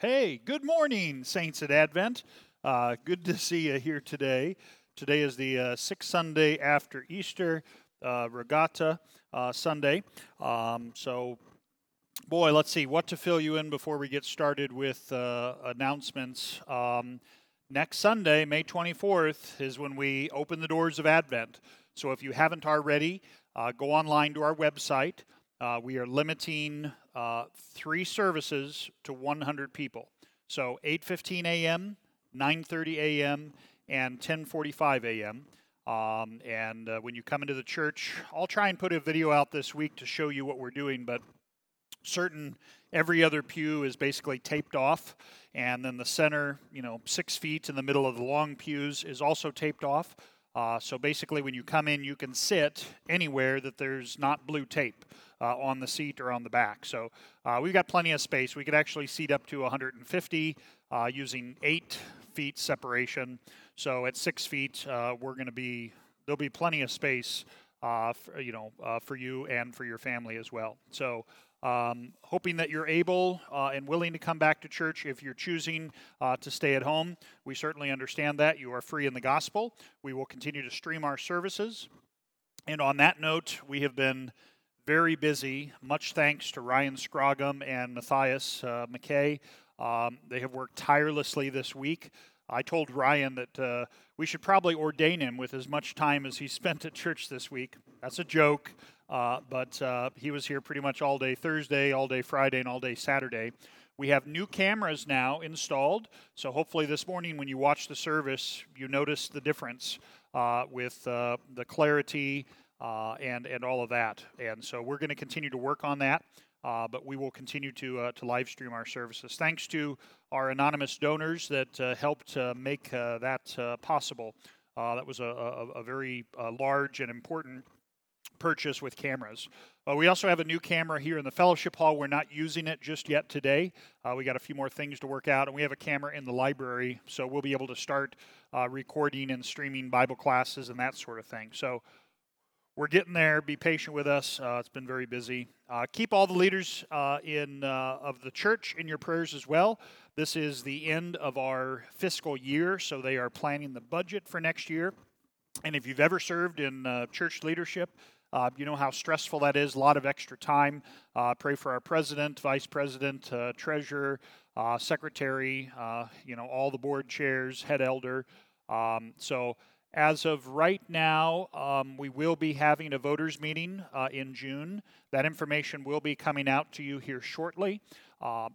Hey, good morning, Saints at Advent. Uh, good to see you here today. Today is the uh, sixth Sunday after Easter, uh, Rogate uh, Sunday. Um, so, boy, let's see what to fill you in before we get started with uh, announcements. Um, next Sunday, May 24th, is when we open the doors of Advent. So, if you haven't already, uh, go online to our website. Uh, we are limiting uh, three services to 100 people. So 8:15 a.m., 9:30 a.m., and 10:45 a.m. Um, and uh, when you come into the church, I'll try and put a video out this week to show you what we're doing. But certain every other pew is basically taped off, and then the center, you know, six feet in the middle of the long pews is also taped off. Uh, so basically, when you come in, you can sit anywhere that there's not blue tape uh, on the seat or on the back. So uh, we've got plenty of space. We could actually seat up to 150 uh, using eight feet separation. So at six feet, uh, we're going to be there'll be plenty of space, for, you know, for you and for your family as well. So. Um, hoping that you're able uh, and willing to come back to church. If you're choosing uh, to stay at home, we certainly understand that. You are free in the gospel. We will continue to stream our services. And on that note, we have been very busy. Much thanks to Ryan Scroggum and Matthias uh, McKay. Um, they have worked tirelessly this week. I told Ryan that uh, we should probably ordain him with as much time as he spent at church this week. That's a joke. Uh, but uh, he was here pretty much all day Thursday, all day Friday, and all day Saturday. We have new cameras now installed, so hopefully this morning when you watch the service, you notice the difference uh, with uh, the clarity uh, and and all of that. And so we're going to continue to work on that. Uh, but we will continue to uh, to live stream our services. Thanks to our anonymous donors that uh, helped make that possible. that was a, a, a very large and important purchase with cameras. Uh, we also have a new camera here in the fellowship hall. We're not using it just yet today. Uh, we got a few more things to work out, and we have a camera in the library, so we'll be able to start uh, recording and streaming Bible classes and that sort of thing. So we're getting there. Be patient with us. Uh, it's been very busy. Uh, keep all the leaders uh, in of the church in your prayers as well. This is the end of our fiscal year, so they are planning the budget for next year. And if you've ever served in church leadership, uh, you know how stressful that is, a lot of extra time. Uh, pray for our president, vice president, uh, treasurer, uh, secretary, uh, you know, all the board chairs, head elder. Um, so, as of right now, um, we will be having a voters meeting uh, in June. That information will be coming out to you here shortly.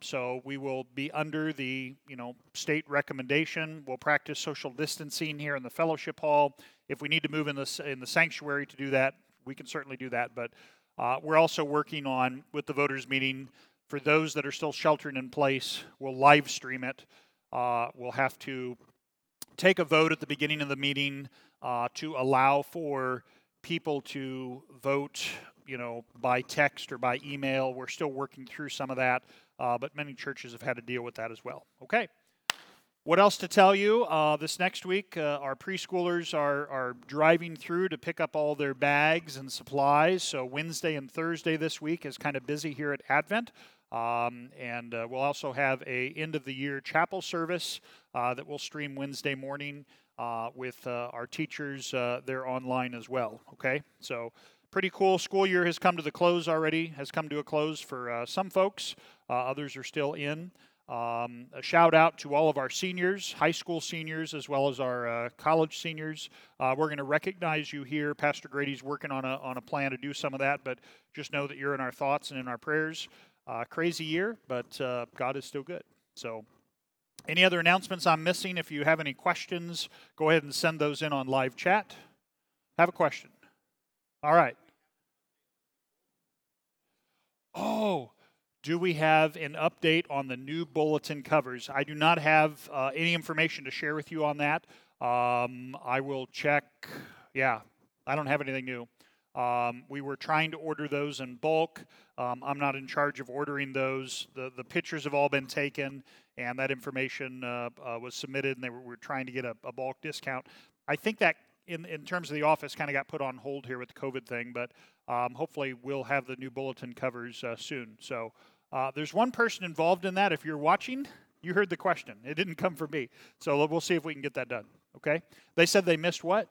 so we will be under the you know state recommendation. We'll practice social distancing here in the fellowship hall. If we need to move in the in the sanctuary to do that, we can certainly do that. But uh, we're also working on with the voters meeting for those that are still sheltering in place. We'll live stream it. Uh, we'll have to take a vote at the beginning of the meeting uh, to allow for people to vote, you know, by text or by email. We're still working through some of that, uh, but many churches have had to deal with that as well. Okay. What else to tell you? Uh, this next week, uh, our preschoolers are, are driving through to pick up all their bags and supplies. So, Wednesday and Thursday this week is kind of busy here at Advent. Um, and uh, we'll also have a end of the year chapel service that we'll stream Wednesday morning uh, with uh, our teachers there online as well. Okay, so pretty cool. School year has come to the close already. Has come to a close for some folks. others are still in. Um, a shout out to all of our seniors, high school seniors, as well as our uh, college seniors. Uh, we're going to recognize you here. Pastor Grady's working on a, on a plan to do some of that, but just know that you're in our thoughts and in our prayers. Uh, crazy year, but uh, God is still good. So, any other announcements I'm missing? If you have any questions, go ahead and send those in on live chat. Have a question. All right. Oh, do we have an update on the new bulletin covers? I do not have uh, any information to share with you on that. Um, I will check. Yeah, I don't have anything new. Um, we were trying to order those in bulk. Um, I'm not in charge of ordering those. The, the pictures have all been taken, and that information uh, uh, was submitted, and they were, were trying to get a, a, bulk discount. I think that, in, in terms of the office, kind of got put on hold here with the COVID thing, but um, hopefully we'll have the new bulletin covers uh, soon. So uh, there's one person involved in that. If you're watching, You heard the question. It didn't come from me. So we'll see if we can get that done. Okay? They said they missed what?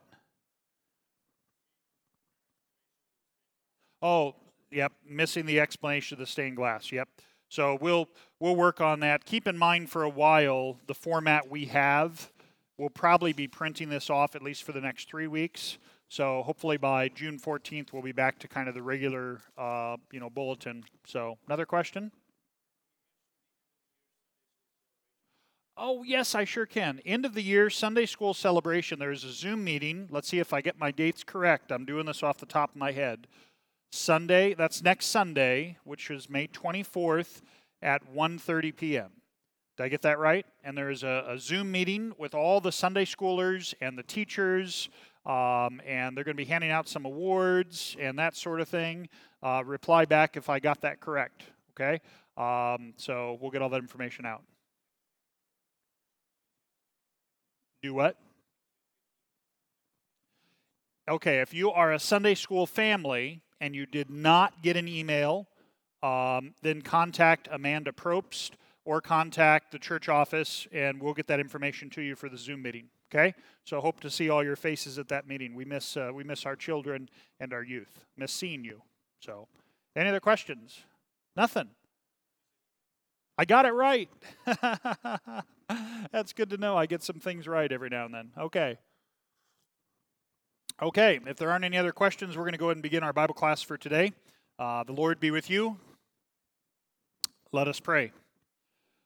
Oh, yep, missing the explanation of the stained glass. Yep. So we'll we'll work on that. Keep in mind for a while the format we have. We'll probably be printing this off at least for the next three weeks. So hopefully by June 14th we'll be back to kind of the regular, uh, you know, bulletin. So another question. Oh, yes, I sure can. End of the year Sunday school celebration. There's a Zoom meeting. Let's see if I get my dates correct. I'm doing this off the top of my head. Sunday, that's next Sunday, which is May 24th at 1:30 p.m. Did I get that right? And there's a, a Zoom meeting with all the Sunday schoolers and the teachers, um, and they're going to be handing out some awards and that sort of thing. Uh, reply back if I got that correct. Okay, um, so we'll get all that information out. Do what? Okay, if you are a Sunday school family and you did not get an email, um, then contact Amanda Probst or contact the church office and we'll get that information to you for the Zoom meeting. Okay? So hope to see all your faces at that meeting. We miss uh, we miss our children and our youth. Miss seeing you. So, any other questions? Nothing. I got it right. That's good to know. I get some things right every now and then. Okay. Okay, if there aren't any other questions, we're going to go ahead and begin our Bible class for today. Uh, the Lord be with you. Let us pray.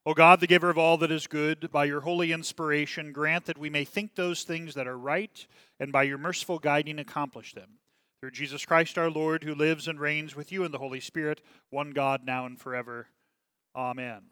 O God, the giver of all that is good, by your holy inspiration, grant that we may think those things that are right, and by your merciful guiding, accomplish them. Through Jesus Christ our Lord, who lives and reigns with you in the Holy Spirit, one God, now and forever. Amen.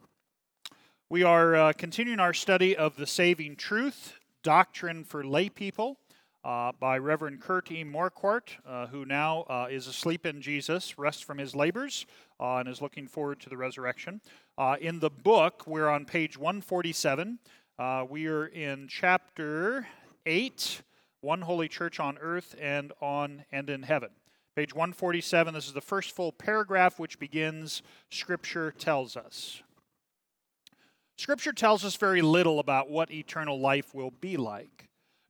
We are uh, continuing our study of the saving truth, doctrine for lay people, uh, by Reverend Kurt E. Marquart, uh, who now uh, is asleep in Jesus, rests from his labors, uh, and is looking forward to the resurrection. Uh, in the book, we're on page 147. we are in chapter 8, One Holy Church on Earth and on and in Heaven. Page 147, this is the first full paragraph which begins Scripture tells us. Scripture tells us very little about what eternal life will be like.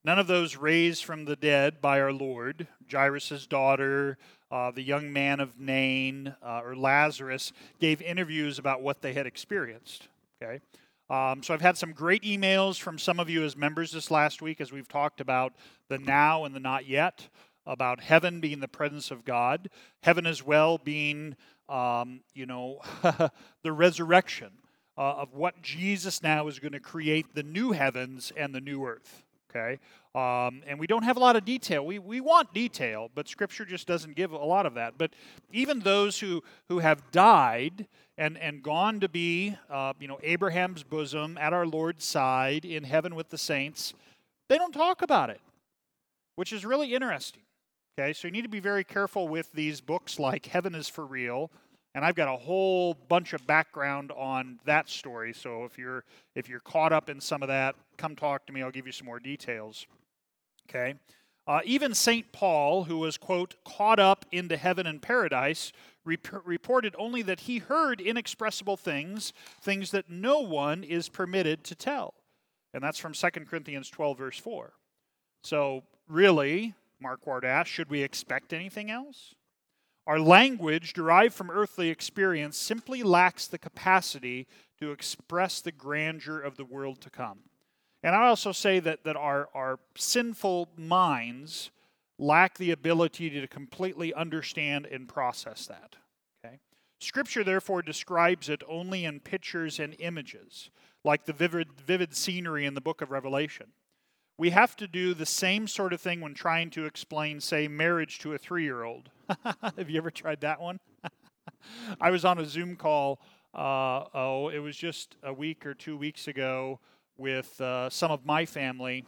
None of those raised from the dead by our Lord, Jairus' daughter, uh, the young man of Nain, uh, or Lazarus, gave interviews about what they had experienced. Okay? Um, so I've had some great emails from some of you as members this last week as we've talked about the now and the not yet, about heaven being the presence of God, heaven as well being, um, you know, the resurrection uh, of what Jesus now is going to create the new heavens and the new earth. Okay? Um, and we don't have a lot of detail. We, we want detail, but Scripture just doesn't give a lot of that. But even those who, who have died and, and gone to be, uh, you know, Abraham's bosom at our Lord's side in heaven with the saints, they don't talk about it, which is really interesting. Okay, so you need to be very careful with these books like Heaven is for Real and I've got a whole bunch of background on that story. So if you're if you're caught up in some of that, come talk to me. I'll give you some more details. Okay. Uh, even St. Paul, who was, quote, caught up into heaven and paradise, rep- reported only that he heard inexpressible things, things that no one is permitted to tell. And that's from 2 Corinthians 12, verse 4. So, really, Marquart asked, should we expect anything else? Our language, derived from earthly experience, simply lacks the capacity to express the grandeur of the world to come. And I also say that, that our, our sinful minds lack the ability to completely understand and process that. Okay? Scripture, therefore, describes it only in pictures and images, like the vivid, vivid scenery in the book of Revelation. We have to do the same sort of thing when trying to explain, say, marriage to a three year old. Have you ever tried that one? I was on a Zoom call, uh, oh, it was just a week or two weeks ago with uh, some of my family,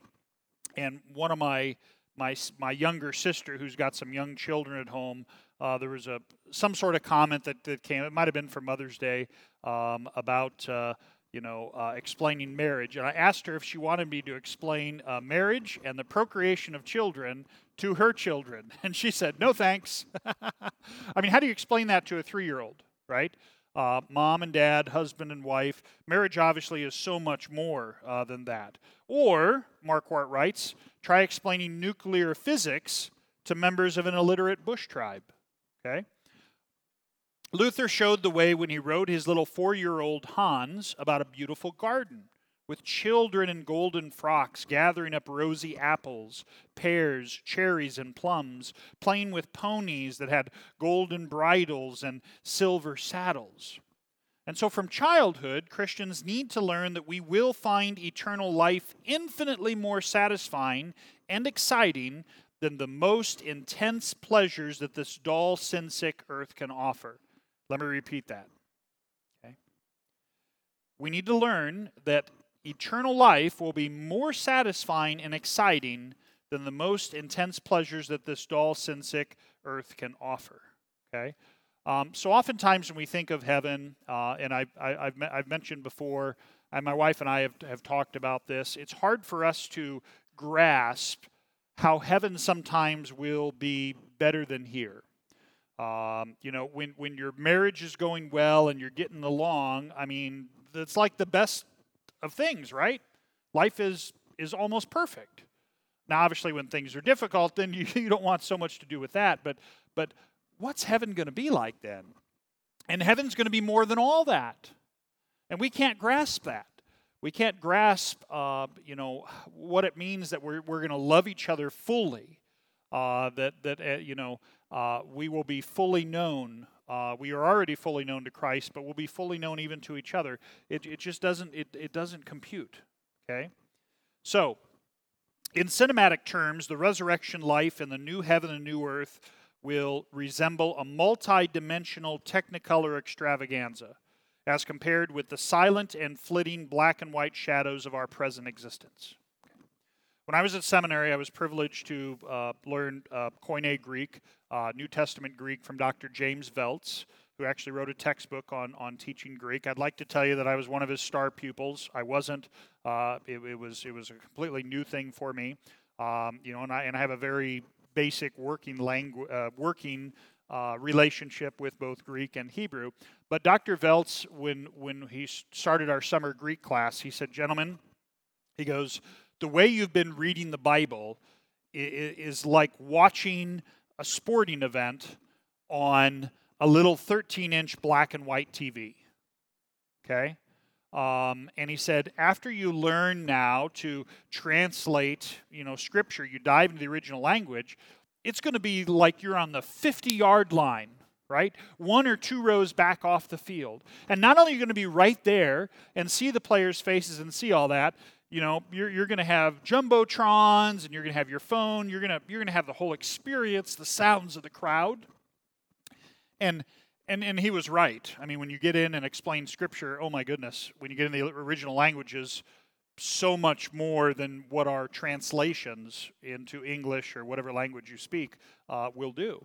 and one of my my my younger sister who's got some young children at home. Uh, there was a some sort of comment that, that came. It might have been for Mother's Day um, about uh, you know, uh, explaining marriage. And I asked her if she wanted me to explain uh, marriage and the procreation of children to her children. And she said, no thanks. I mean, how do you explain that to a three year old, right? uh, mom and dad, husband and wife. Marriage obviously is so much more uh, than that. Or, Marquart writes, try explaining nuclear physics to members of an illiterate bush tribe. Okay? Luther showed the way when he wrote his little four year old Hans about a beautiful garden with children in golden frocks gathering up rosy apples, pears, cherries, and plums, playing with ponies that had golden bridles and silver saddles. And so, from childhood, Christians need to learn that we will find eternal life infinitely more satisfying and exciting than the most intense pleasures that this dull, sin sick earth can offer. Let me repeat that. Okay? We need to learn that eternal life will be more satisfying and exciting than the most intense pleasures that this dull, sin sick earth can offer. Okay? Um, so, oftentimes when we think of heaven, uh, and I, have I've mentioned before, and my wife and I have, have talked about this, it's hard for us to grasp how heaven sometimes will be better than here. Um, you know, when, when your marriage is going well and you're getting along, I mean, it's like the best of things, right? Life is is almost perfect. Now, obviously, when things are difficult, then you, you don't want so much to do with that. But but what's heaven going to be like then? And heaven's going to be more than all that, and we can't grasp that. We can't grasp, uh, you know, what it means that we're we're going to love each other fully. Uh, that that uh, you know uh, we will be fully known uh, we are already fully known to Christ, but we'll be fully known even to each other. It, it just doesn't it, it doesn't compute. Okay, so in cinematic terms, the resurrection life and the new heaven and new earth will resemble a multi-dimensional technicolor extravaganza as compared with the silent and flitting black and white shadows of our present existence. When I was at seminary, I was privileged to uh, learn uh, Koine Greek, uh, New Testament Greek, from Dr. James Voelz, who actually wrote a textbook on, on teaching Greek. I'd like to tell you that I was one of his star pupils. I wasn't. Uh, it, it, was it was a completely new thing for me. Um, you know, and I and I have a very basic working language, uh, working uh, relationship with both Greek and Hebrew. But Dr. Voelz, when when he started our summer Greek class, he said, "Gentlemen," he goes the way you've been reading the Bible is like watching a sporting event on a little 13 inch black and white TV. Okay? Um, and he said, after you learn now to translate, you know, scripture, you dive into the original language, it's going to be like you're on the 50 yard line, right? One or two rows back off the field. And not only are you going to be right there and see the players' faces and see all that, you know you're, you're going to have jumbotrons and you're going to have your phone. You're going to you're going to have the whole experience the sounds of the crowd. And and and he was right. I mean when you get in and explain scripture oh my goodness when you get in the original languages so much more than what our translations into english or whatever language you speak uh, will do.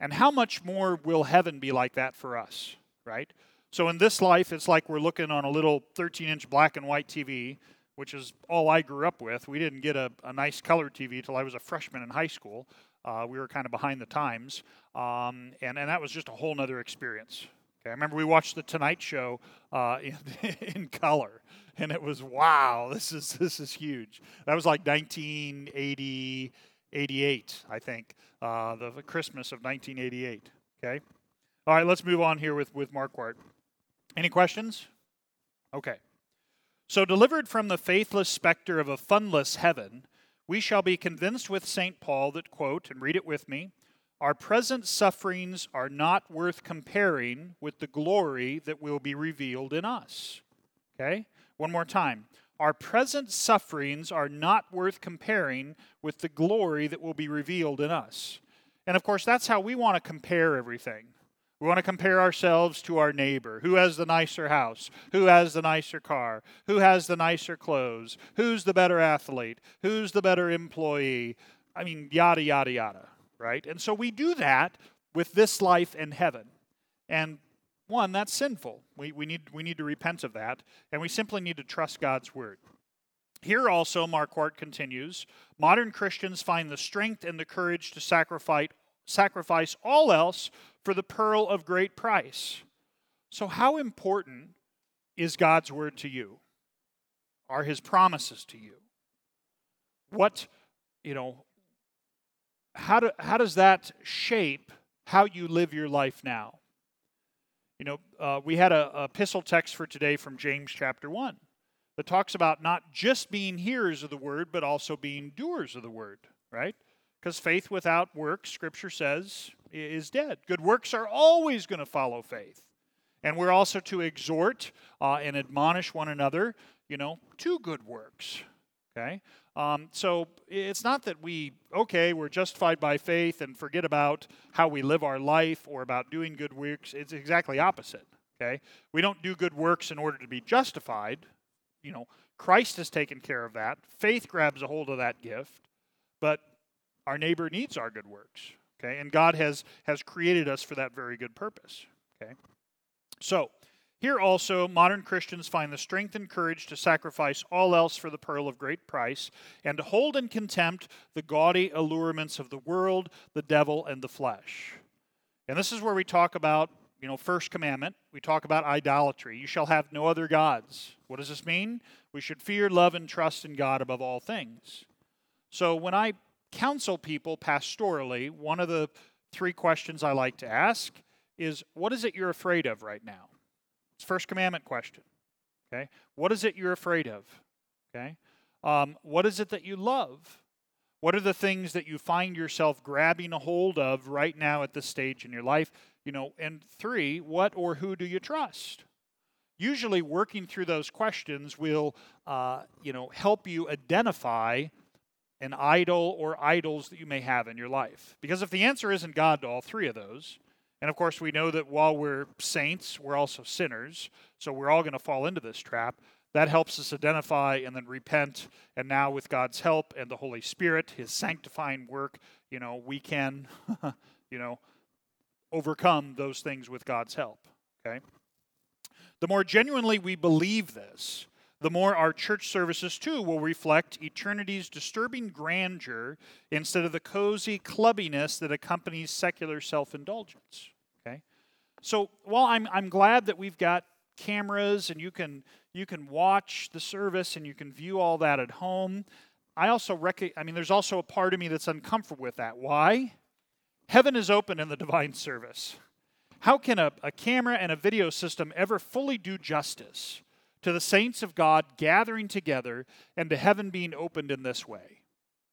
And how much more will heaven be like that for us right? So in this life it's like we're looking on a little 13 inch black and white tv which is all I grew up with. We didn't get a, a nice color TV until I was a freshman in high school. Uh, we were kind of behind the times, um, and and that was just a whole other experience. Okay, I remember we watched the Tonight Show uh, in, in color, and it was wow, this is this is huge. That was like 1980, 88, I think, uh, the, the Christmas of 1988. Okay, all right, let's move on here with with Marquart. Any questions? Okay. So, delivered from the faithless specter of a funless heaven, we shall be convinced with St. Paul that, quote, and read it with me, our present sufferings are not worth comparing with the glory that will be revealed in us. Okay? One more time. Our present sufferings are not worth comparing with the glory that will be revealed in us. And of course, that's how we want to compare everything. We want to compare ourselves to our neighbor. Who has the nicer house? Who has the nicer car? Who has the nicer clothes? Who's the better athlete? Who's the better employee? I mean, yada, yada, yada, right? And so we do that with this life and heaven. And one, that's sinful. We, we, need, we need to repent of that, and we simply need to trust God's word. Here also, Marquart continues modern Christians find the strength and the courage to sacrifice, sacrifice all else for the pearl of great price. So, how important is God's word to you? Are his promises to you? What, you know, how, do, how does that shape how you live your life now? You know, uh, we had a, a epistle text for today from James chapter 1 that talks about not just being hearers of the word, but also being doers of the word, right? Because faith without works, Scripture says, is dead. Good works are always going to follow faith. And we're also to exhort uh, and admonish one another, you know, to good works. Okay? Um, so it's not that we, okay, we're justified by faith and forget about how we live our life or about doing good works. It's exactly opposite. Okay? We don't do good works in order to be justified. You know, Christ has taken care of that. Faith grabs a hold of that gift. But our neighbor needs our good works. Okay? And God has, has created us for that very good purpose. Okay? So, here also, modern Christians find the strength and courage to sacrifice all else for the pearl of great price and to hold in contempt the gaudy allurements of the world, the devil, and the flesh. And this is where we talk about, you know, first commandment. We talk about idolatry. You shall have no other gods. What does this mean? We should fear, love, and trust in God above all things. So when I counsel people pastorally, one of the three questions I like to ask is what is it you're afraid of right now? It's first commandment question. Okay? What is it you're afraid of? Okay? Um, what is it that you love? What are the things that you find yourself grabbing a hold of right now at this stage in your life? You know, and three, what or who do you trust? Usually, working through those questions will, uh, you know, help you identify an idol or idols that you may have in your life. Because if the answer isn't God to all three of those, and of course, we know that while we're saints, we're also sinners. So we're all going to fall into this trap. That helps us identify and then repent. And now, with God's help and the Holy Spirit, His sanctifying work, you know, we can, you know, overcome those things with God's help. Okay? The more genuinely we believe this, the more our church services too will reflect eternity's disturbing grandeur instead of the cozy clubbiness that accompanies secular self indulgence. Okay? So while I'm, I'm glad that we've got cameras and you can, you can watch the service and you can view all that at home, I also rec- I mean, there's also a part of me that's uncomfortable with that. Why? Heaven is open in the divine service. How can a, a camera and a video system ever fully do justice to the saints of God gathering together and to heaven being opened in this way.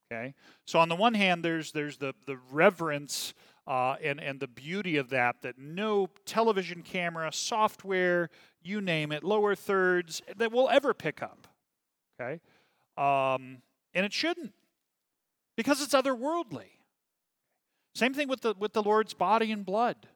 Okay? So on the one hand, there's there's the, the reverence uh, and, and the beauty of that, that no television camera, software, you name it, lower thirds, that will ever pick up. Okay? Um, and it shouldn't. Because it's otherworldly. Same thing with the with the Lord's body and blood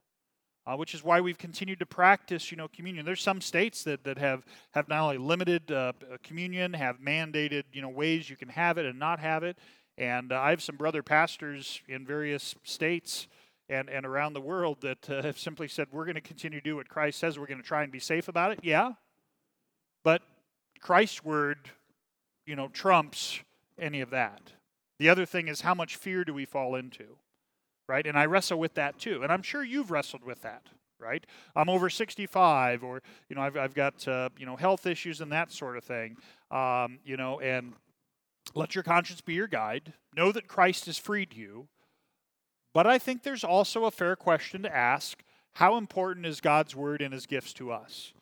uh, which is why we've continued to practice, you know, communion. There's some states that, that have, have not only limited uh, communion, have mandated, you know, ways you can have it and not have it. And uh, I have some brother pastors in various states and, and around the world that uh, have simply said, we're going to continue to do what Christ says. We're going to try and be safe about it. Yeah. But Christ's word, you know, trumps any of that. The other thing is, how much fear do we fall into? Right? And I wrestle with that too. And I'm sure you've wrestled with that, right? I'm over 65, or you know, I've, I've got uh, you know health issues and that sort of thing, um, you know, and let your conscience be your guide. Know that Christ has freed you. But I think there's also a fair question to ask: How important is God's word and His gifts to us?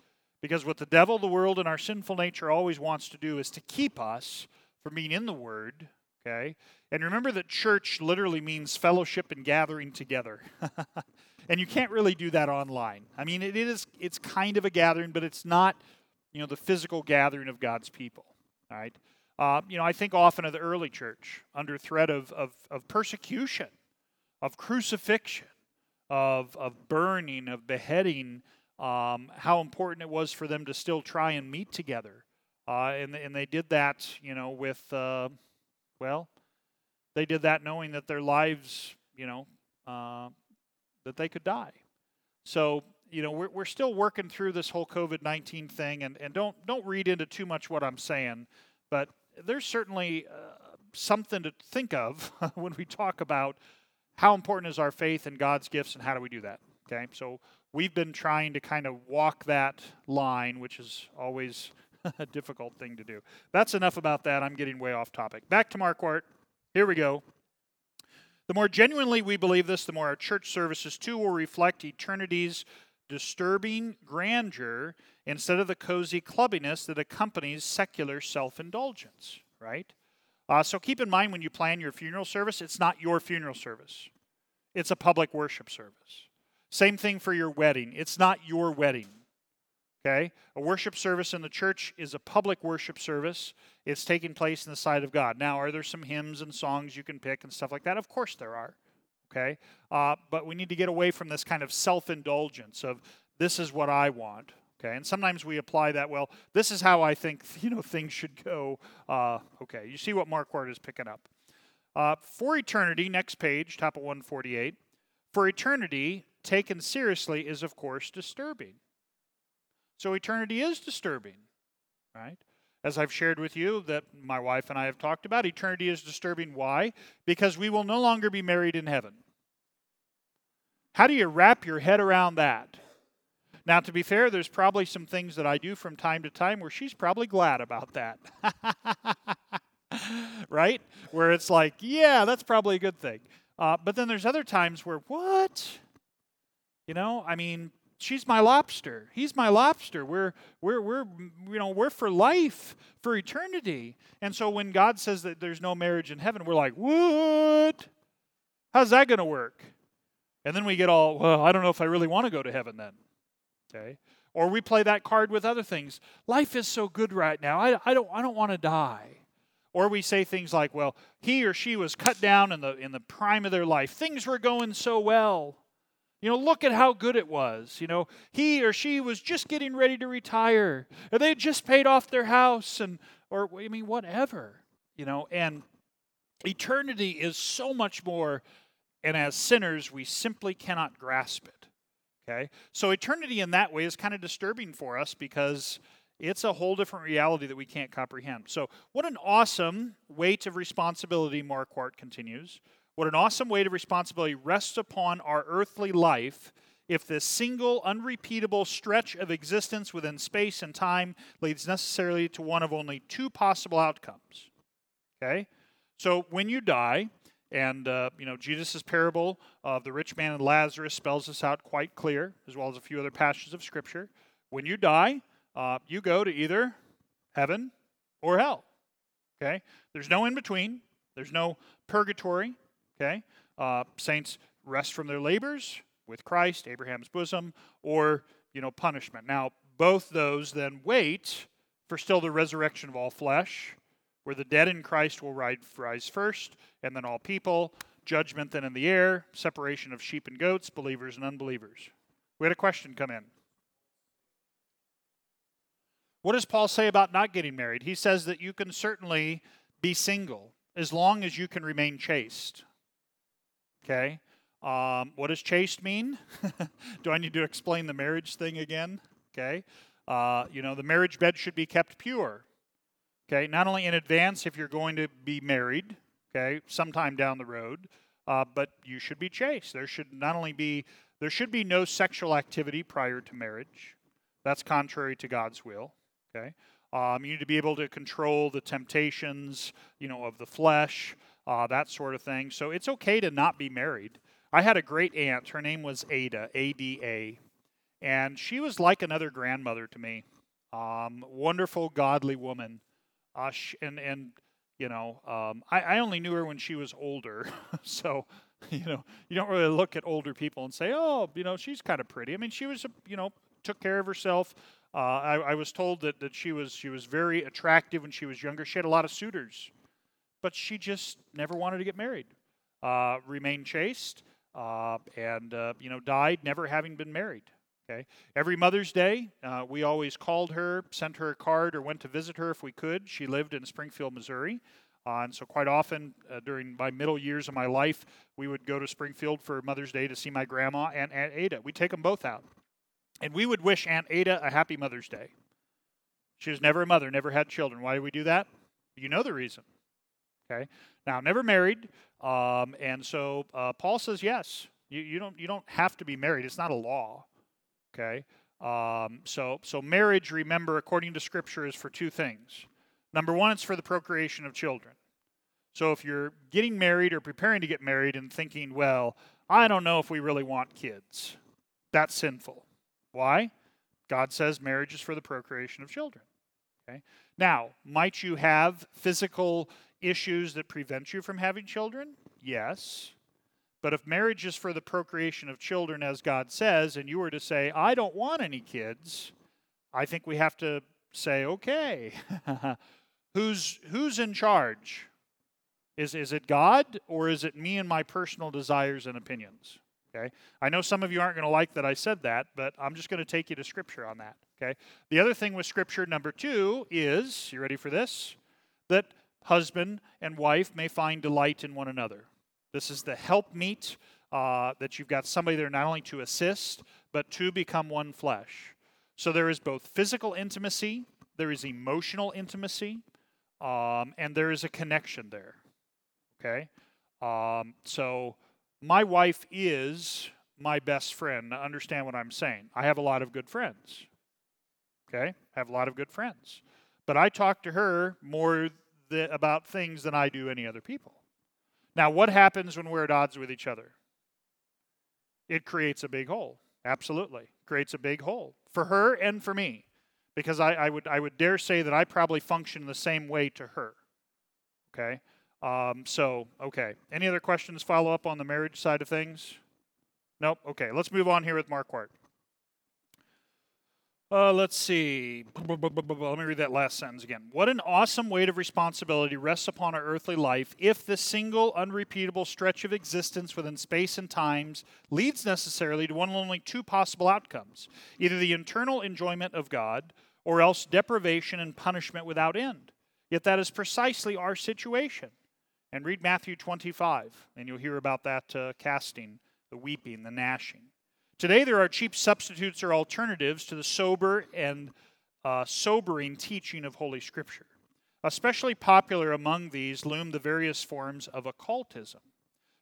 Because what the devil, the world, and our sinful nature always wants to do is to keep us from being in the Word Okay? And remember that church literally means fellowship and gathering together. and you can't really do that online. I mean, it is it's kind of a gathering, but it's not, you know, the physical gathering of God's people. All right? Uh, you know, I think often of the early church under threat of, of, of persecution, of crucifixion, of, of burning, of beheading, um, how important it was for them to still try and meet together. Uh, and, and they did that, you know, with, uh, well, they did that knowing that their lives, you know, uh, that they could die. So, you know, we're, we're still working through this whole COVID 19 thing, and, and don't, don't read into too much what I'm saying, but there's certainly uh, something to think of when we talk about how important is our faith and God's gifts and how do we do that. Okay, so we've been trying to kind of walk that line, which is always a difficult thing to do. That's enough about that. I'm getting way off topic. Back to Marquart. Here we go. The more genuinely we believe this, the more our church services too will reflect eternity's disturbing grandeur instead of the cozy clubbiness that accompanies secular self indulgence, right? Uh, so keep in mind when you plan your funeral service, it's not your funeral service, it's a public worship service. Same thing for your wedding, it's not your wedding. Okay? A worship service in the church is a public worship service. It's taking place in the sight of God. Now, are there some hymns and songs you can pick and stuff like that? Of course there are. Okay? Uh, but we need to get away from this kind of self indulgence of this is what I want. Okay, and sometimes we apply that. Well, this is how I think you know things should go. Uh, okay, you see what Marquart is picking up. Uh, for eternity, next page, top of 148. For eternity, taken seriously, is of course disturbing. So eternity is disturbing, right? As I've shared with you, that my wife and I have talked about, eternity is disturbing. Why? Because we will no longer be married in heaven. How do you wrap your head around that? Now, to be fair, there's probably some things that I do from time to time where she's probably glad about that. right? Where it's like, yeah, that's probably a good thing. Uh, but then there's other times where, what? You know, I mean, she's my lobster. He's my lobster. We're we're we're you know we're for life, for eternity. And so when God says that there's no marriage in heaven, we're like, what? How's that going to work? And then we get all, well, I don't know if I really want to go to heaven then. Okay? Or we play that card with other things. Life is so good right now. I, I don't, I don't want to die. Or we say things like, well, he or she was cut down in the, in the prime of their life. Things were going so well. You know, look at how good it was. You know, he or she was just getting ready to retire, or they had just paid off their house, and or I mean, whatever. You know, and eternity is so much more, and as sinners, we simply cannot grasp it. Okay? So eternity in that way is kind of disturbing for us because it's a whole different reality that we can't comprehend. So, what an awesome weight of responsibility, Marquart continues. What an awesome weight of responsibility rests upon our earthly life if this single, unrepeatable stretch of existence within space and time leads necessarily to one of only two possible outcomes. Okay? So, when you die, and, uh, you know, Jesus' parable of the rich man and Lazarus spells this out quite clear, as well as a few other passages of Scripture. When you die, uh, you go to either heaven or hell. Okay? There's no in between, there's no purgatory. Okay? Uh, saints rest from their labors with Christ, Abraham's bosom, or, you know, punishment. Now, both those then wait for still the resurrection of all flesh where the dead in Christ will rise first, and then all people, judgment then in the air, separation of sheep and goats, believers and unbelievers. We had a question come in. What does Paul say about not getting married? He says that you can certainly be single as long as you can remain chaste. Okay? Um, what does chaste mean? Do I need to explain the marriage thing again? Okay? Uh, you know, the marriage bed should be kept pure. Okay, not only in advance if you're going to be married, okay, sometime down the road, uh, but you should be chaste. There should not only be there should be no sexual activity prior to marriage. That's contrary to God's will. Okay, um, you need to be able to control the temptations, you know, of the flesh, uh, that sort of thing. So it's okay to not be married. I had a great aunt. Her name was Ada, A D A, and she was like another grandmother to me. Um, wonderful, godly woman. Uh, and and you know, um, I, I only knew her when she was older, so you know, you don't really look at older people and say, oh, you know, she's kind of pretty. I mean, she was, you know, took care of herself. Uh, I, I, was told that, that she was she was very attractive when she was younger. She had a lot of suitors, but she just never wanted to get married. Uh, remained chaste, uh, and uh, you know, died never having been married. Okay. Every Mother's Day, uh, we always called her, sent her a card, or went to visit her if we could. She lived in Springfield, Missouri. Uh, and so, quite often uh, during my middle years of my life, we would go to Springfield for Mother's Day to see my grandma and Aunt Ada. We'd take them both out. And we would wish Aunt Ada a happy Mother's Day. She was never a mother, never had children. Why do we do that? You know the reason. Okay. Now, never married. Um, and so, uh, Paul says yes. You, you, don't, you don't have to be married, it's not a law. Okay? Um, so, so marriage, remember, according to Scripture, is for two things. Number one, it's for the procreation of children. So if you're getting married or preparing to get married and thinking, well, I don't know if we really want kids, that's sinful. Why? God says marriage is for the procreation of children. Okay? Now, might you have physical issues that prevent you from having children? Yes. But if marriage is for the procreation of children, as God says, and you were to say, I don't want any kids, I think we have to say, okay, who's, who's in charge? Is, is it God or is it me and my personal desires and opinions? Okay. I know some of you aren't going to like that I said that, but I'm just going to take you to Scripture on that. Okay. The other thing with Scripture, number two, is you ready for this? That husband and wife may find delight in one another. This is the helpmeet uh, that you've got somebody there not only to assist, but to become one flesh. So there is both physical intimacy, there is emotional intimacy, um, and there is a connection there. Okay? Um, so my wife is my best friend. Understand what I'm saying. I have a lot of good friends. Okay? I have a lot of good friends. But I talk to her more about things than I do any other people. Now, what happens when we're at odds with each other? It creates a big hole. Absolutely. Creates a big hole for her and for me. Because I, I would I would dare say that I probably function the same way to her. Okay? Um, so, okay. Any other questions follow up on the marriage side of things? Nope. Okay, let's move on here with Marquart. Uh, let's see. Let me read that last sentence again. What an awesome weight of responsibility rests upon our earthly life if the single, unrepeatable stretch of existence within space and times leads necessarily to one of only two possible outcomes either the internal enjoyment of God or else deprivation and punishment without end. Yet that is precisely our situation. And read Matthew 25, and you'll hear about that uh, casting, the weeping, the gnashing. Today, there are cheap substitutes or alternatives to the sober and uh, sobering teaching of Holy Scripture. Especially popular among these loom the various forms of occultism.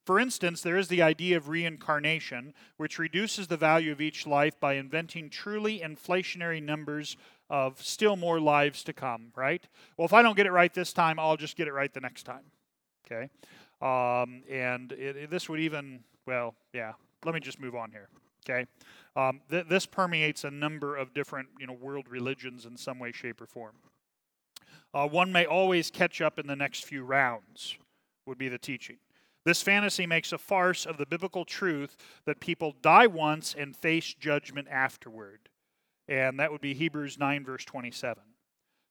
For instance, there is the idea of reincarnation, which reduces the value of each life by inventing truly inflationary numbers of still more lives to come, right? Well, if I don't get it right this time, I'll just get it right the next time. Okay? Um, and it, it, this would even, well, yeah, let me just move on here. Okay? Um, th- this permeates a number of different, you know, world religions in some way, shape, or form. Uh, one may always catch up in the next few rounds, would be the teaching. This fantasy makes a farce of the biblical truth that people die once and face judgment afterward. And that would be Hebrews 9, verse 27.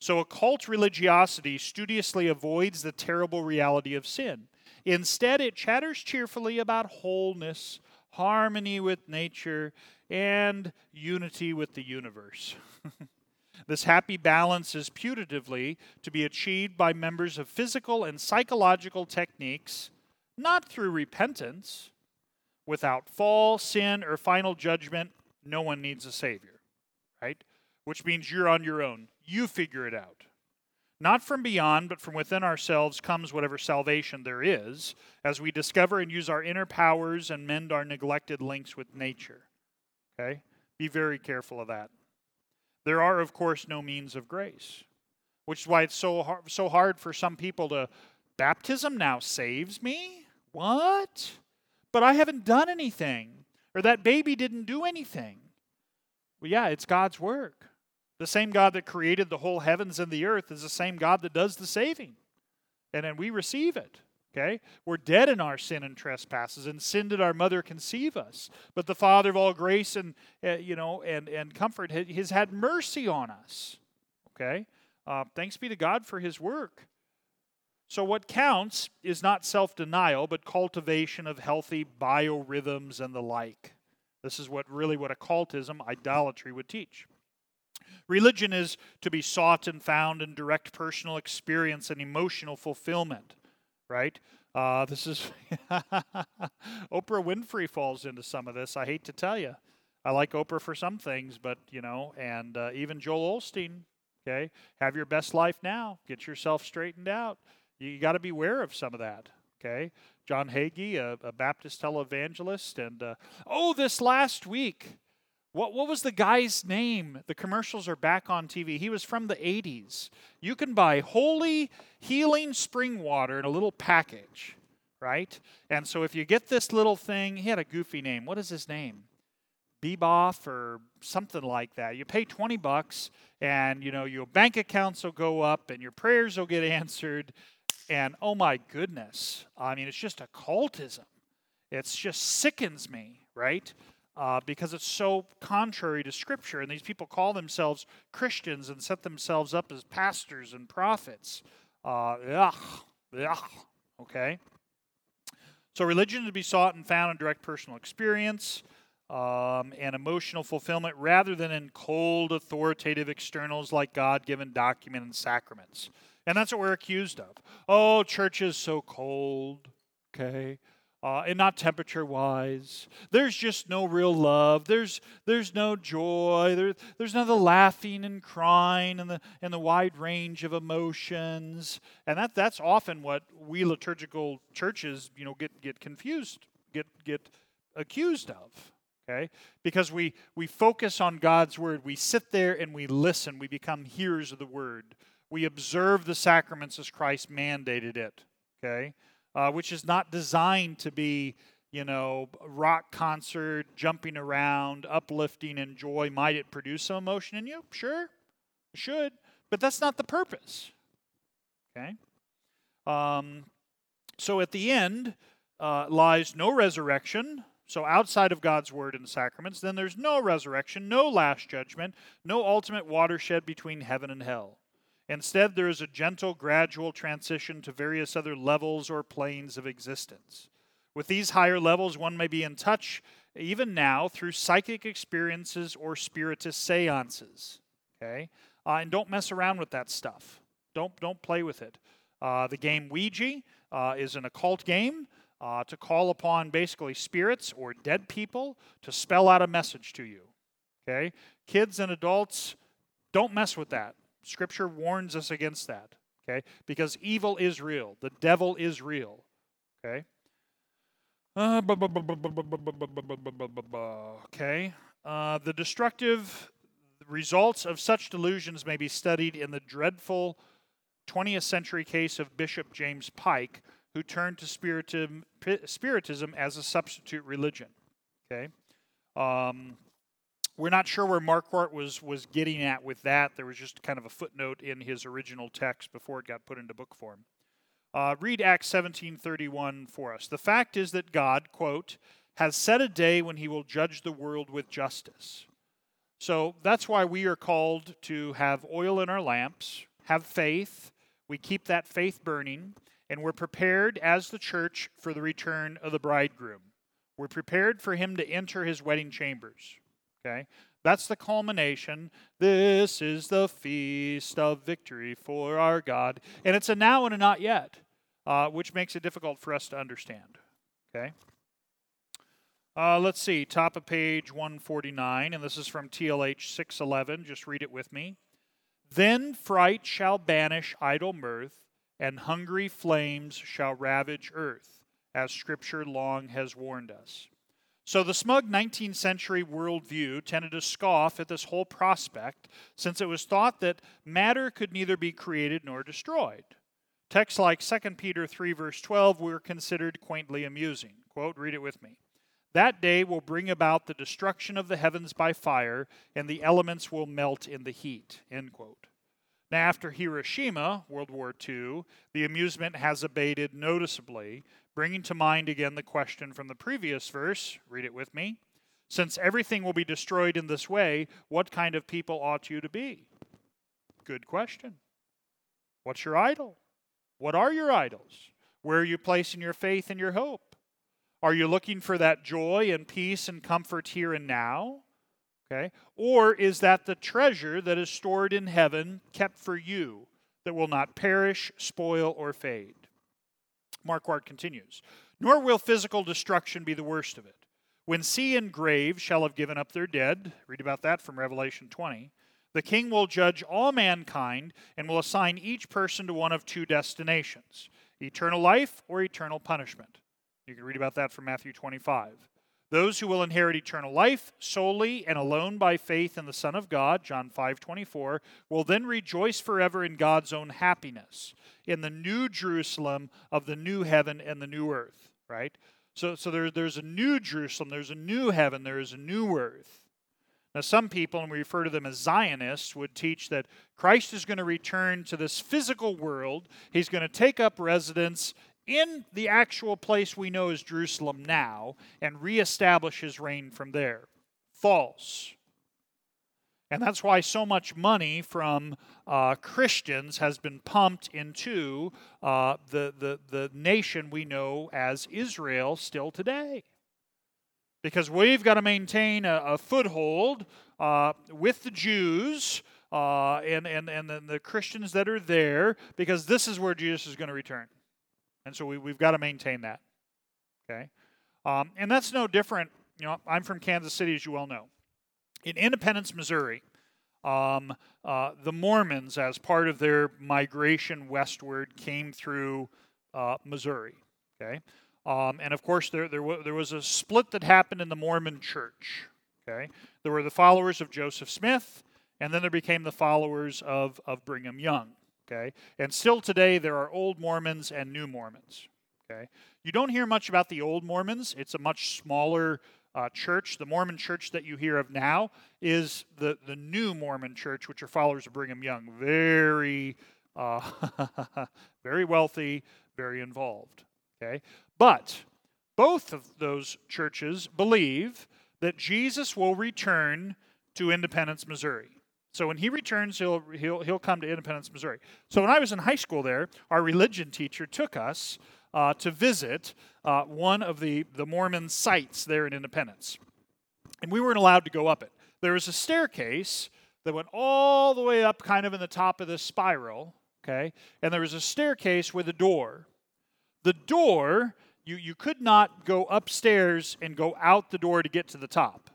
So, occult religiosity studiously avoids the terrible reality of sin. Instead, it chatters cheerfully about wholeness, harmony with nature, and unity with the universe. this happy balance is putatively to be achieved by members of physical and psychological techniques, not through repentance. Without fall, sin, or final judgment, no one needs a Savior, right? Which means you're on your own. You figure it out. Not from beyond, but from within ourselves comes whatever salvation there is, as we discover and use our inner powers and mend our neglected links with nature. Okay? Be very careful of that. There are, of course, no means of grace, which is why it's so hard, so hard for some people to. Baptism now saves me? What? But I haven't done anything. Or that baby didn't do anything. Well, yeah, it's God's work. The same God that created the whole heavens and the earth is the same God that does the saving. And then we receive it. Okay? We're dead in our sin and trespasses, and sin did our mother conceive us. But the Father of all grace and uh, you know and and comfort has had mercy on us. Okay? Uh, thanks be to God for His work. So what counts is not self-denial, but cultivation of healthy biorhythms and the like. This is what really what occultism, idolatry would teach. Religion is to be sought and found in direct personal experience and emotional fulfillment, right? Uh, this is Oprah Winfrey falls into some of this. I hate to tell you. I like Oprah for some things, but you know, and uh, even Joel Osteen. Okay, have your best life now. Get yourself straightened out. You got to be aware of some of that. Okay, John Hagee, a, a Baptist televangelist, and uh, oh, this last week What, what was the guy's name? The commercials are back on TV. He was from the 80s. You can buy holy healing spring water in a little package, right? And so if you get this little thing, he had a goofy name. What is his name? Beboff or something like that. You pay 20 bucks and you know your bank accounts will go up and your prayers will get answered and oh my goodness. I mean it's just occultism. It's just sickens me, right? Uh, because it's so contrary to Scripture. And these people call themselves Christians and set themselves up as pastors and prophets. Uh, okay? So, religion to be sought and found in direct personal experience um, and emotional fulfillment rather than in cold, authoritative externals like God given document and sacraments. And that's what we're accused of. Oh, church is so cold, okay? Uh, and not temperature wise. There's just no real love. There's, there's no joy. There, there's none of the laughing and crying and the, and the wide range of emotions. And that, that's often what we liturgical churches you know, get, get confused, get, get accused of. Okay? Because we, we focus on God's word. We sit there and we listen. We become hearers of the word. We observe the sacraments as Christ mandated it. Okay? Uh, which is not designed to be, you know, rock concert, jumping around, uplifting, and joy. Might it produce some emotion in you? Sure, it should, but that's not the purpose. Okay? Um, so at the end uh, lies no resurrection. So outside of God's word and sacraments, then there's no resurrection, no last judgment, no ultimate watershed between heaven and hell. Instead, there is a gentle, gradual transition to various other levels or planes of existence. With these higher levels, one may be in touch even now through psychic experiences or spiritist seances. Okay? Uh, and don't mess around with that stuff. Don't, don't play with it. Uh, the game Ouija uh, is an occult game uh, to call upon basically spirits or dead people to spell out a message to you. Okay? Kids and adults, don't mess with that. Scripture warns us against that, okay? Because evil is real, the devil is real, okay? okay. Uh, the destructive results of such delusions may be studied in the dreadful 20th century case of Bishop James Pike, who turned to spiritism, spiritism as a substitute religion. Okay. Um, we're not sure where Marquart was was getting at with that. There was just kind of a footnote in his original text before it got put into book form. Uh, read Acts 17:31 for us. The fact is that God, quote, has set a day when he will judge the world with justice. So that's why we are called to have oil in our lamps, have faith. We keep that faith burning, and we're prepared as the church for the return of the bridegroom. We're prepared for him to enter his wedding chambers. Okay? That's the culmination. This is the feast of victory for our God. And it's a now and a not yet, uh, which makes it difficult for us to understand. Okay? Uh, let's see, top of page 149, and this is from TLH 611. Just read it with me. Then fright shall banish idle mirth, and hungry flames shall ravage earth, as Scripture long has warned us. So the smug 19th century worldview tended to scoff at this whole prospect since it was thought that matter could neither be created nor destroyed. Texts like 2 Peter 3, verse 12, were considered quaintly amusing. Quote, read it with me. That day will bring about the destruction of the heavens by fire, and the elements will melt in the heat. End quote. Now, after Hiroshima, World War II, the amusement has abated noticeably, bringing to mind again the question from the previous verse. Read it with me. Since everything will be destroyed in this way, what kind of people ought you to be? Good question. What's your idol? What are your idols? Where are you placing your faith and your hope? Are you looking for that joy and peace and comfort here and now? Okay? Or is that the treasure that is stored in heaven, kept for you, that will not perish, spoil, or fade? Marquart continues Nor will physical destruction be the worst of it. When sea and grave shall have given up their dead, read about that from Revelation 20, the king will judge all mankind and will assign each person to one of two destinations eternal life or eternal punishment. You can read about that from Matthew 25. Those who will inherit eternal life solely and alone by faith in the Son of God, John 5:24, will then rejoice forever in God's own happiness, in the new Jerusalem of the new heaven and the new earth, right? So, so there, there's a new Jerusalem, there's a new heaven, there is a new earth. Now, some people, and we refer to them as Zionists, would teach that Christ is going to return to this physical world. He's going to take up residence in the actual place we know as Jerusalem now and reestablish his reign from there. False. And that's why so much money from uh, Christians has been pumped into uh, the, the, the nation we know as Israel still today. Because we've got to maintain a, a foothold uh, with the Jews uh, and, and, and the Christians that are there, because this is where Jesus is going to return. And so we, we've got to maintain that. Okay? Um, and that's no different. You know, I'm from Kansas City, as you well know. In Independence, Missouri, um, uh, the Mormons, as part of their migration westward, came through uh, Missouri. Okay? Um, and of course, there, there, w- there was a split that happened in the Mormon church. Okay? There were the followers of Joseph Smith, and then there became the followers of, of Brigham Young. Okay? And still today, there are old Mormons and new Mormons. Okay? You don't hear much about the old Mormons, it's a much smaller uh, church. The Mormon church that you hear of now is the, the new Mormon church, which are followers of Brigham Young. Very, uh, very wealthy, very involved. Okay? But both of those churches believe that Jesus will return to Independence, Missouri. So when he returns, he'll, he'll, he'll come to Independence, Missouri. So when I was in high school there, our religion teacher took us uh, to visit uh, one of the, the Mormon sites there in Independence. And we weren't allowed to go up it. There was a staircase that went all the way up, kind of in the top of this spiral, okay? And there was a staircase with a door. The door, you, you could not go upstairs and go out the door to get to the top.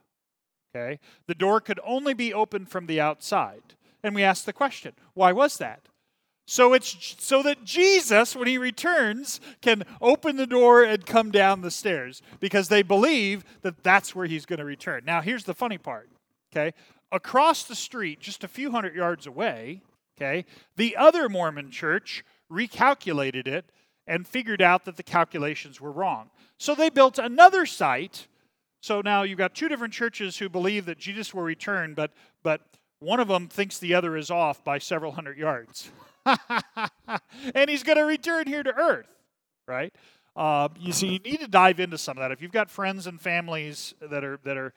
Okay? The door could only be opened from the outside. And we asked the question, why was that? So it's so that Jesus, when he returns, can open the door and come down the stairs because they believe that that's where he's going to return. Now, here's the funny part. Okay? Across the street, just a few hundred yards away, okay, the other Mormon church recalculated it and figured out that the calculations were wrong. So they built another site so now you've got two different churches who believe that Jesus will return, but, but one of them thinks the other is off by several hundred yards. and he's going to return here to earth, right? Uh, you see, you need to dive into some of that. If you've got friends and families that are that are,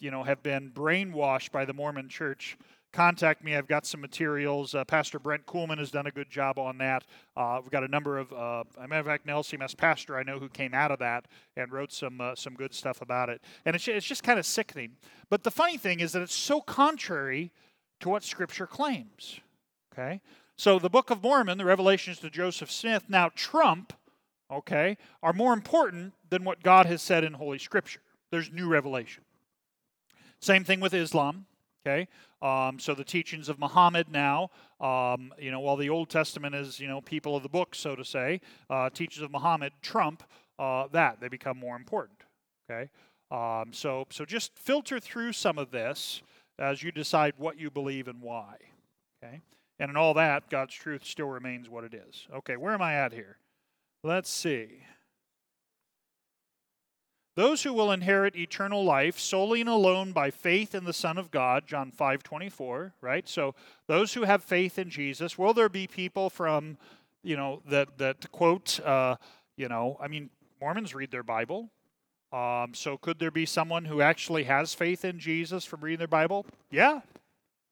you know, have been brainwashed by the Mormon Church, contact me. I've got some materials. Uh, Pastor Brent Kuhlman has done a good job on that. Uh, we've got a number of, uh, a matter of fact, an LCMS pastor I know who came out of that and wrote some uh, some good stuff about it. And it's, it's just kind of sickening. But the funny thing is that it's so contrary to what Scripture claims. Okay? So the Book of Mormon, the revelations to Joseph Smith, now trump, okay, are more important than what God has said in Holy Scripture. There's new revelation. Same thing with Islam. Okay, um, so the teachings of Muhammad now, um, you know, while the Old Testament is, you know, people of the book, so to say, uh, teachings of Muhammad trump uh, that. They become more important. Okay? Um, so, so just filter through some of this as you decide what you believe and why. Okay? And in all that, God's truth still remains what it is. Okay, where am I at here? Let's see. Those who will inherit eternal life solely and alone by faith in the Son of God, John 5 24, right? So those who have faith in Jesus, will there be people from, you know, that, that quote, uh, you know, I mean, Mormons read their Bible. Um, so could there be someone who actually has faith in Jesus from reading their Bible? Yeah,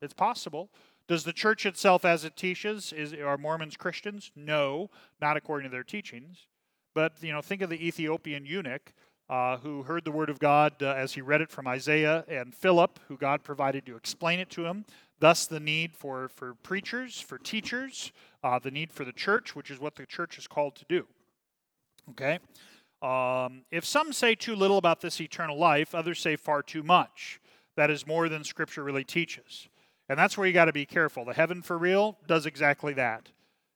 it's possible. Does the church itself, as it teaches, is are Mormons Christians? No, not according to their teachings. But you know, think of the Ethiopian eunuch uh, who heard the word of God uh, as he read it from Isaiah, and Philip, who God provided to explain it to him. Thus, the need for, for preachers, for teachers, uh, the need for the church, which is what the church is called to do. Okay? Um, if some say too little about this eternal life, others say far too much. That is more than Scripture really teaches. And that's where you got to be careful. The heaven for real does exactly that.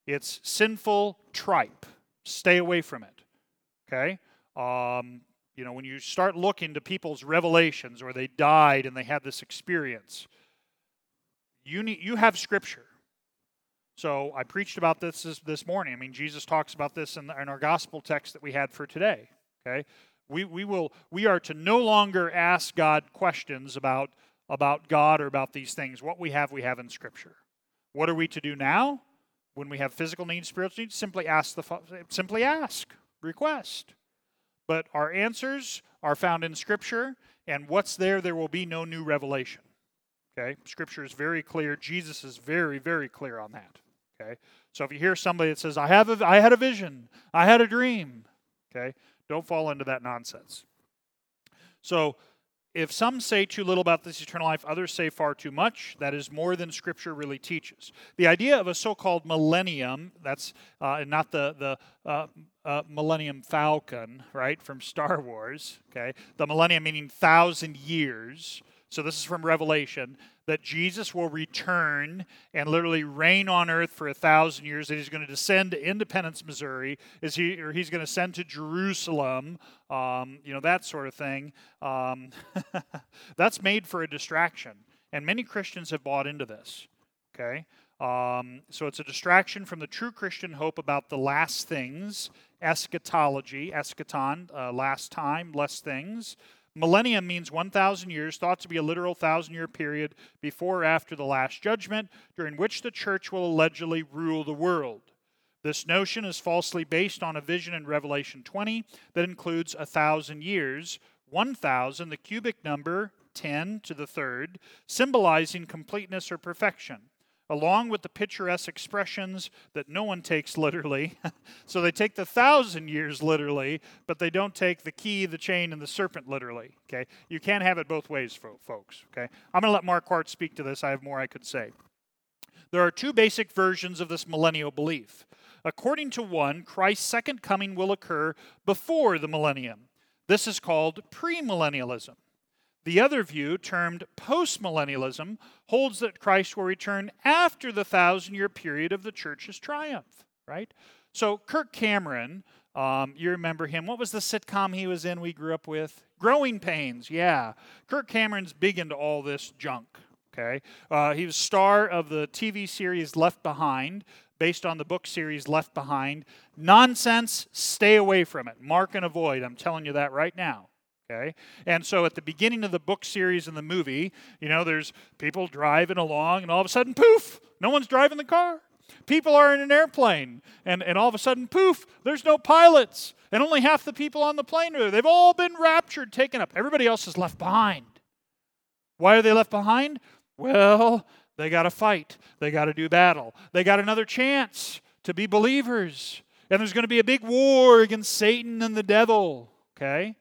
It's sinful tripe. Stay away from it. Okay? Um, you know, when you start looking to people's revelations or they died and they had this experience, you need you have scripture. So I preached about this this, morning. I mean, Jesus talks about this in, in our gospel text that we had for today. Okay, we we will we are to no longer ask God questions about about God or about these things. What we have, we have in Scripture. What are we to do now? When we have physical needs, spiritual needs, simply ask the simply ask, request. But our answers are found in Scripture, and what's there, there will be no new revelation. Okay? Scripture is very clear. Jesus is very, very clear on that. Okay? So if you hear somebody that says, I have a, I had a vision, I had a dream, okay, don't fall into that nonsense. So if some say too little about this eternal life, others say far too much. That is more than Scripture really teaches. The idea of a so-called millennium, that's uh, not the, the uh, uh, Millennium Falcon, right, from Star Wars, okay? The millennium meaning thousand years. So this is from Revelation that Jesus will return and literally reign on earth for a thousand years. That he's going to descend to Independence, Missouri. Is he or he's going to send to Jerusalem? Um, you know that sort of thing. Um, that's made for a distraction, and many Christians have bought into this. Okay. Um, so it's a distraction from the true Christian hope about the last things, eschatology, eschaton, uh, last time, less things. Millennium means 1,000 years, thought to be a literal thousand year period before or after the Last Judgment, during which the church will allegedly rule the world. This notion is falsely based on a vision in Revelation 20 that includes a thousand years, 1,000, the cubic number, 10 to the third, symbolizing completeness or perfection along with the picturesque expressions that no one takes literally. so they take the thousand years literally, but they don't take the key, the chain, and the serpent literally. Okay, you can't have it both ways, folks. Okay, I'm going to let Marquart speak to this. I have more I could say. There are two basic versions of this millennial belief. According to one, Christ's second coming will occur before the millennium. This is called premillennialism. The other view, termed postmillennialism, holds that Christ will return after the thousand year period of the church's triumph, right? So, Kirk Cameron, um, you remember him. What was the sitcom he was in we grew up with? Growing Pains, yeah. Kirk Cameron's big into all this junk, okay? Uh, he was star of the TV series Left Behind, based on the book series Left Behind. Nonsense, stay away from it. Mark and avoid. I'm telling you that right now. Okay? And so at the beginning of the book series and the movie, you know, there's people driving along, and all of a sudden, poof, no one's driving the car. People are in an airplane, and, and all of a sudden, poof, there's no pilots, and only half the people on the plane are there. They've all been raptured, taken up. Everybody else is left behind. Why are they left behind? Well, they got to fight, they got to do battle, they got another chance to be believers. And there's going to be a big war against Satan and the devil. Okay?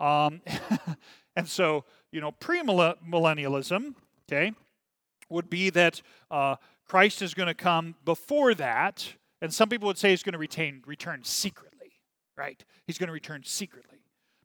Um, and so, you know, premillennialism, okay, would be that uh, Christ is going to come before that, and some people would say he's going to retain, return secretly, right? He's going to return secretly.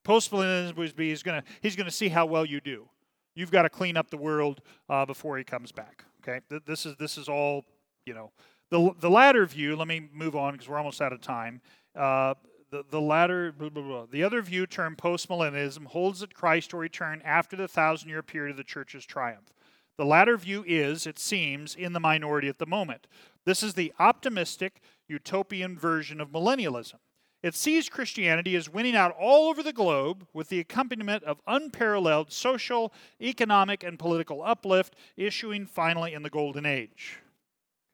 Postmillennialism would be he's going to he's going to see how well you do. You've got to clean up the world uh, before he comes back. Okay, this is this is all you know. The the latter view. Let me move on because we're almost out of time. Uh, the, the latter, blah, blah, blah. the other view, termed postmillennialism, holds that Christ will return after the thousand year period of the church's triumph. The latter view is, it seems, in the minority at the moment. This is the optimistic, utopian version of millennialism. It sees Christianity as winning out all over the globe with the accompaniment of unparalleled social, economic, and political uplift, issuing finally in the Golden Age.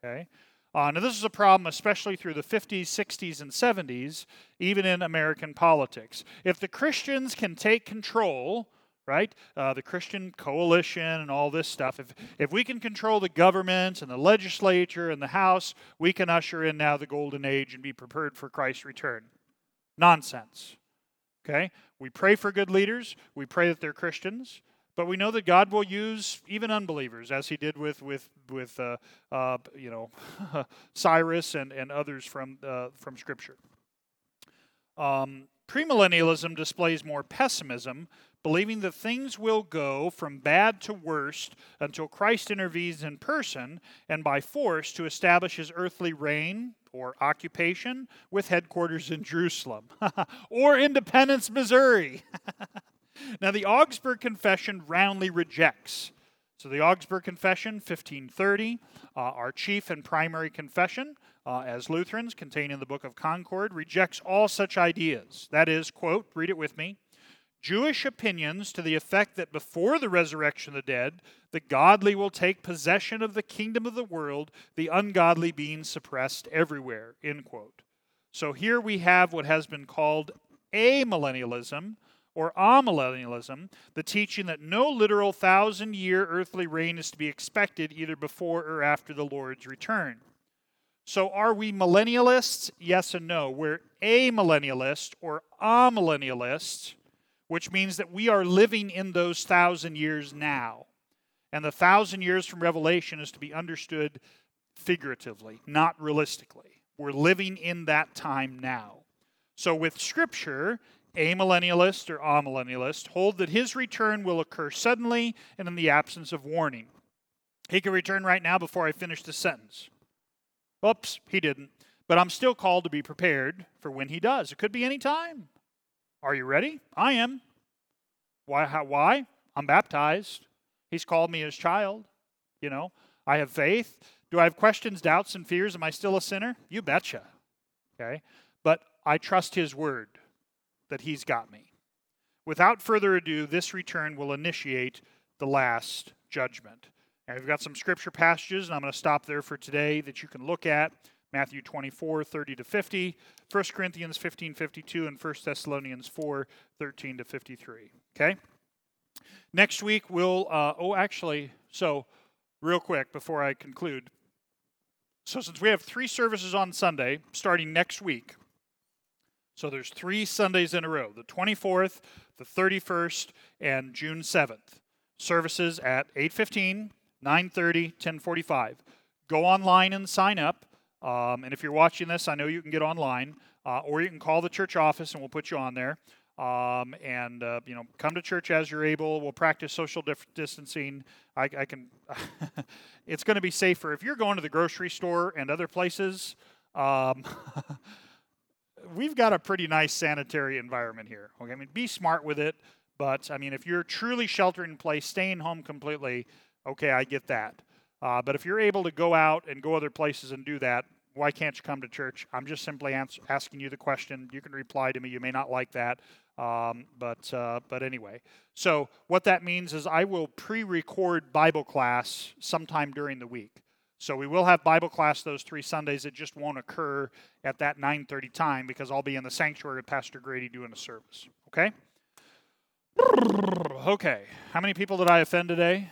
Okay? Uh, now, this is a problem especially through the 50s, 60s, and 70s, even in American politics. If the Christians can take control, right, uh, the Christian coalition and all this stuff, if, if we can control the government and the legislature and the House, we can usher in now the golden age and be prepared for Christ's return. Nonsense. Okay? We pray for good leaders, we pray that they're Christians. But we know that God will use even unbelievers, as He did with with with uh, uh, you know Cyrus and, and others from uh, from Scripture. Um, premillennialism displays more pessimism, believing that things will go from bad to worst until Christ intervenes in person and by force to establish his earthly reign or occupation with headquarters in Jerusalem or Independence, Missouri. now, the Augsburg Confession roundly rejects. So, the Augsburg Confession, 1530, uh, our chief and primary confession, uh, as Lutherans, contained in the Book of Concord, rejects all such ideas. That is, quote, read it with me. Jewish opinions to the effect that before the resurrection of the dead, the godly will take possession of the kingdom of the world, the ungodly being suppressed everywhere. End quote. So here we have what has been called amillennialism or amillennialism, the teaching that no literal thousand year earthly reign is to be expected either before or after the Lord's return. So are we millennialists? Yes and no. We're amillennialists or amillennialists which means that we are living in those thousand years now. And the thousand years from Revelation is to be understood figuratively, not realistically. We're living in that time now. So, with Scripture, amillennialist or amillennialist hold that his return will occur suddenly and in the absence of warning. He can return right now before I finish the sentence. Oops, he didn't. But I'm still called to be prepared for when he does. It could be any time. Are you ready? I am. Why? How, why? I'm baptized. He's called me his child. You know, I have faith. Do I have questions, doubts, and fears? Am I still a sinner? You betcha. Okay? But I trust his word that he's got me. Without further ado, this return will initiate the last judgment. And we've got some scripture passages, and I'm going to stop there for today that you can look at. Matthew 24, 30 to 50, 1 Corinthians 15, 52, and 1 Thessalonians 4, 13 to 53. Okay? Next week, we'll, uh, oh, actually, so real quick before I conclude. So, since we have three services on Sunday starting next week, so there's three Sundays in a row the 24th, the 31st, and June 7th. Services at 8:15, 9:30, 10:45. Go online and sign up. Um, and if you're watching this, I know you can get online, uh, or you can call the church office and we'll put you on there. Um, and uh, you know, come to church as you're able. We'll practice social dif- distancing. I, I can. it's going to be safer if you're going to the grocery store and other places. Um, we've got a pretty nice sanitary environment here. Okay, I mean, be smart with it. But I mean, if you're truly sheltering in place, staying home completely, okay, I get that. Uh, but if you're able to go out and go other places and do that, why can't you come to church? I'm just simply asking you the question. You can reply to me. You may not like that, um, but uh, but anyway. So what that means is I will pre-record Bible class sometime during the week. So we will have Bible class those three Sundays. It just won't occur at that 9:30 time because I'll be in the sanctuary with Pastor Grady doing a service. Okay. Okay. How many people did I offend today?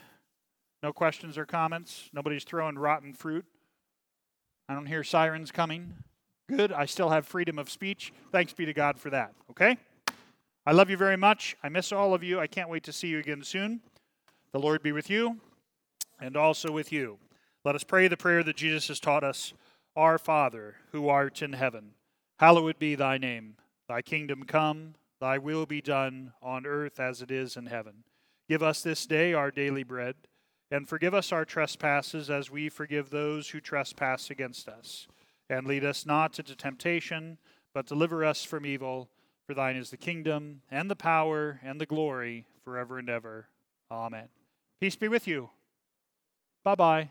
No questions or comments? Nobody's throwing rotten fruit? I don't hear sirens coming. Good. I still have freedom of speech. Thanks be to God for that. Okay? I love you very much. I miss all of you. I can't wait to see you again soon. The Lord be with you and also with you. Let us pray the prayer that Jesus has taught us Our Father, who art in heaven, hallowed be thy name. Thy kingdom come, thy will be done on earth as it is in heaven. Give us this day our daily bread and forgive us our trespasses as we forgive those who trespass against us. And lead us not into temptation, but deliver us from evil. For thine is the kingdom, and the power, and the glory, forever and ever. Amen. Peace be with you. Bye bye.